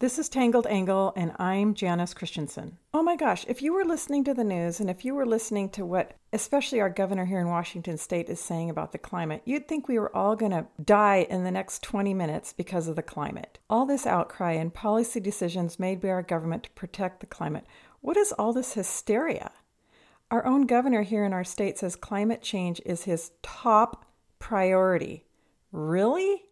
This is Tangled Angle, and I'm Janice Kristiansen. Oh my gosh, if you were listening to the news and if you were listening to what, especially our governor here in Washington state, is saying about the climate, you'd think we were all going to die in the next 20 minutes because of the climate. All this outcry and policy decisions made by our government to protect the climate. What is all this hysteria? Our own governor here in our state says climate change is his top priority. Really?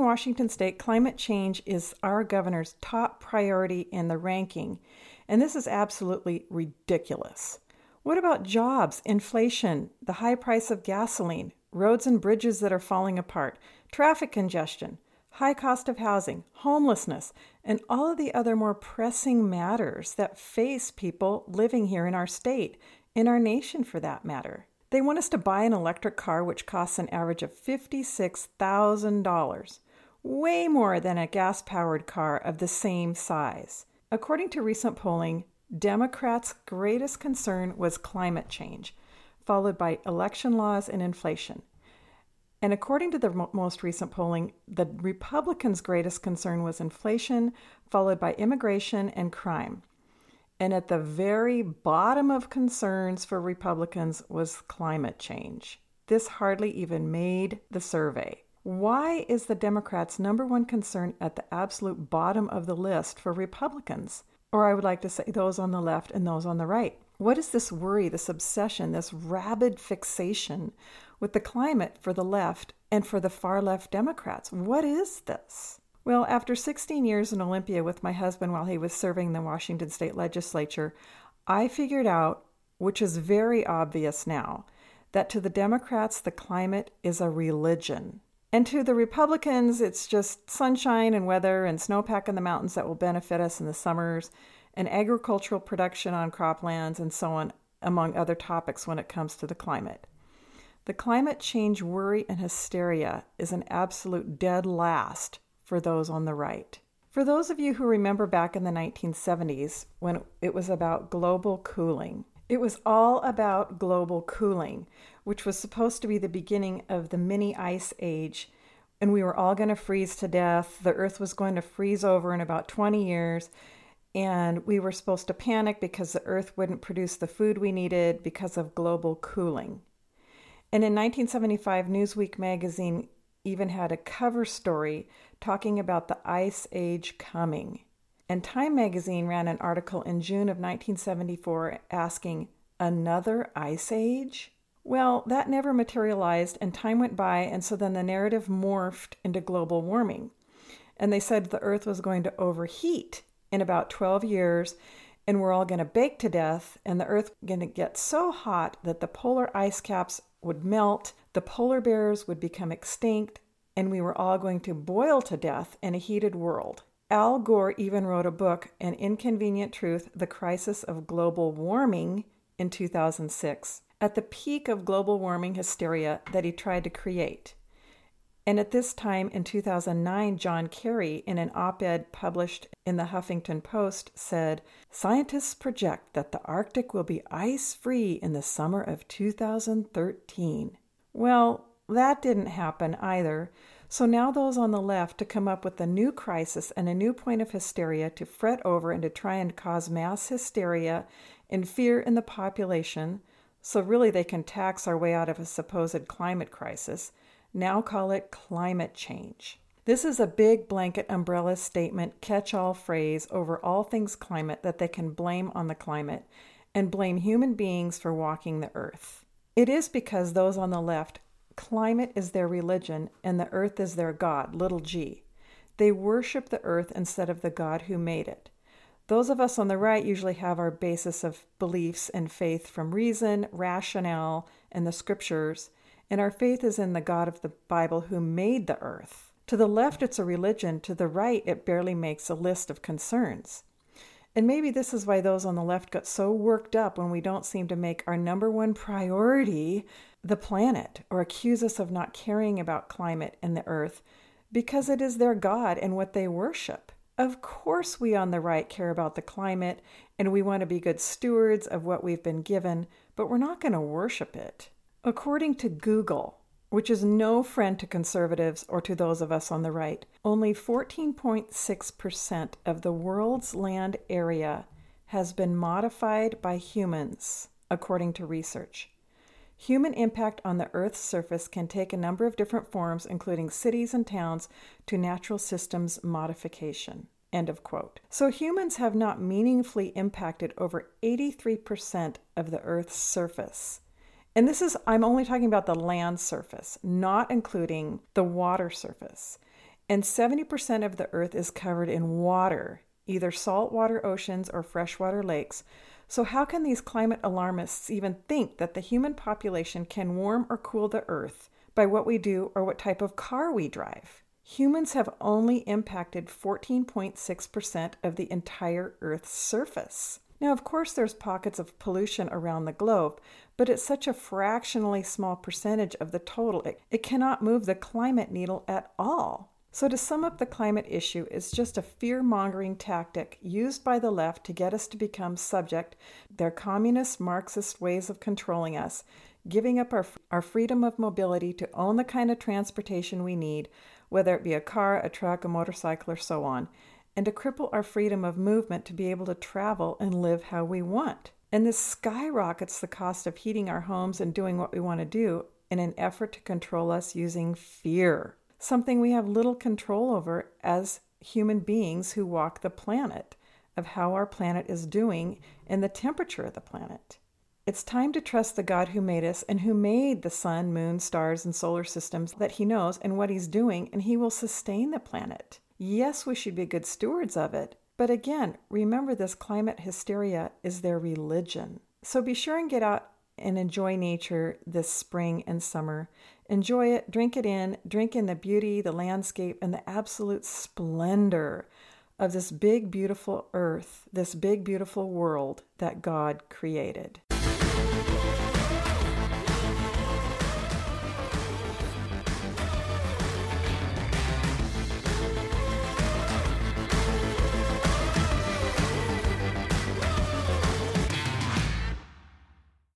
Washington state, climate change is our governor's top priority in the ranking, and this is absolutely ridiculous. What about jobs, inflation, the high price of gasoline, roads and bridges that are falling apart, traffic congestion, high cost of housing, homelessness, and all of the other more pressing matters that face people living here in our state, in our nation for that matter? They want us to buy an electric car, which costs an average of $56,000, way more than a gas powered car of the same size. According to recent polling, Democrats' greatest concern was climate change, followed by election laws and inflation. And according to the most recent polling, the Republicans' greatest concern was inflation, followed by immigration and crime. And at the very bottom of concerns for Republicans was climate change. This hardly even made the survey. Why is the Democrats' number one concern at the absolute bottom of the list for Republicans? Or I would like to say those on the left and those on the right. What is this worry, this obsession, this rabid fixation with the climate for the left and for the far left Democrats? What is this? Well, after 16 years in Olympia with my husband while he was serving the Washington state legislature, I figured out, which is very obvious now, that to the Democrats, the climate is a religion. And to the Republicans, it's just sunshine and weather and snowpack in the mountains that will benefit us in the summers, and agricultural production on croplands, and so on, among other topics when it comes to the climate. The climate change worry and hysteria is an absolute dead last for those on the right. For those of you who remember back in the 1970s when it was about global cooling, it was all about global cooling, which was supposed to be the beginning of the mini ice age, and we were all going to freeze to death. The earth was going to freeze over in about 20 years, and we were supposed to panic because the earth wouldn't produce the food we needed because of global cooling. And in 1975, Newsweek magazine even had a cover story talking about the ice age coming. And Time magazine ran an article in June of 1974 asking, Another ice age? Well, that never materialized, and time went by, and so then the narrative morphed into global warming. And they said the Earth was going to overheat in about 12 years, and we're all going to bake to death, and the Earth going to get so hot that the polar ice caps would melt, the polar bears would become extinct, and we were all going to boil to death in a heated world. Al Gore even wrote a book, An Inconvenient Truth The Crisis of Global Warming, in 2006, at the peak of global warming hysteria that he tried to create. And at this time in 2009, John Kerry, in an op ed published in the Huffington Post, said Scientists project that the Arctic will be ice free in the summer of 2013. Well, that didn't happen either. So now those on the left to come up with a new crisis and a new point of hysteria to fret over and to try and cause mass hysteria and fear in the population, so really they can tax our way out of a supposed climate crisis, now call it climate change. This is a big blanket umbrella statement, catch all phrase over all things climate that they can blame on the climate and blame human beings for walking the earth. It is because those on the left Climate is their religion, and the earth is their God, little g. They worship the earth instead of the God who made it. Those of us on the right usually have our basis of beliefs and faith from reason, rationale, and the scriptures, and our faith is in the God of the Bible who made the earth. To the left, it's a religion. To the right, it barely makes a list of concerns. And maybe this is why those on the left got so worked up when we don't seem to make our number one priority the planet or accuse us of not caring about climate and the earth because it is their God and what they worship. Of course, we on the right care about the climate and we want to be good stewards of what we've been given, but we're not going to worship it. According to Google, which is no friend to conservatives or to those of us on the right, only 14.6% of the world's land area has been modified by humans, according to research. Human impact on the Earth's surface can take a number of different forms, including cities and towns, to natural systems modification. End of quote. So humans have not meaningfully impacted over 83% of the Earth's surface. And this is, I'm only talking about the land surface, not including the water surface. And 70% of the Earth is covered in water, either saltwater oceans or freshwater lakes, so, how can these climate alarmists even think that the human population can warm or cool the earth by what we do or what type of car we drive? Humans have only impacted 14.6% of the entire Earth's surface. Now, of course, there's pockets of pollution around the globe, but it's such a fractionally small percentage of the total, it, it cannot move the climate needle at all. So, to sum up, the climate issue is just a fear mongering tactic used by the left to get us to become subject their communist Marxist ways of controlling us, giving up our, our freedom of mobility to own the kind of transportation we need, whether it be a car, a truck, a motorcycle, or so on, and to cripple our freedom of movement to be able to travel and live how we want. And this skyrockets the cost of heating our homes and doing what we want to do in an effort to control us using fear something we have little control over as human beings who walk the planet, of how our planet is doing and the temperature of the planet. It's time to trust the God who made us and who made the sun, moon, stars, and solar systems that He knows and what He's doing, and He will sustain the planet. Yes, we should be good stewards of it, but again, remember this climate hysteria is their religion. So be sure and get out and enjoy nature this spring and summer. Enjoy it, drink it in, drink in the beauty, the landscape, and the absolute splendor of this big, beautiful earth, this big, beautiful world that God created.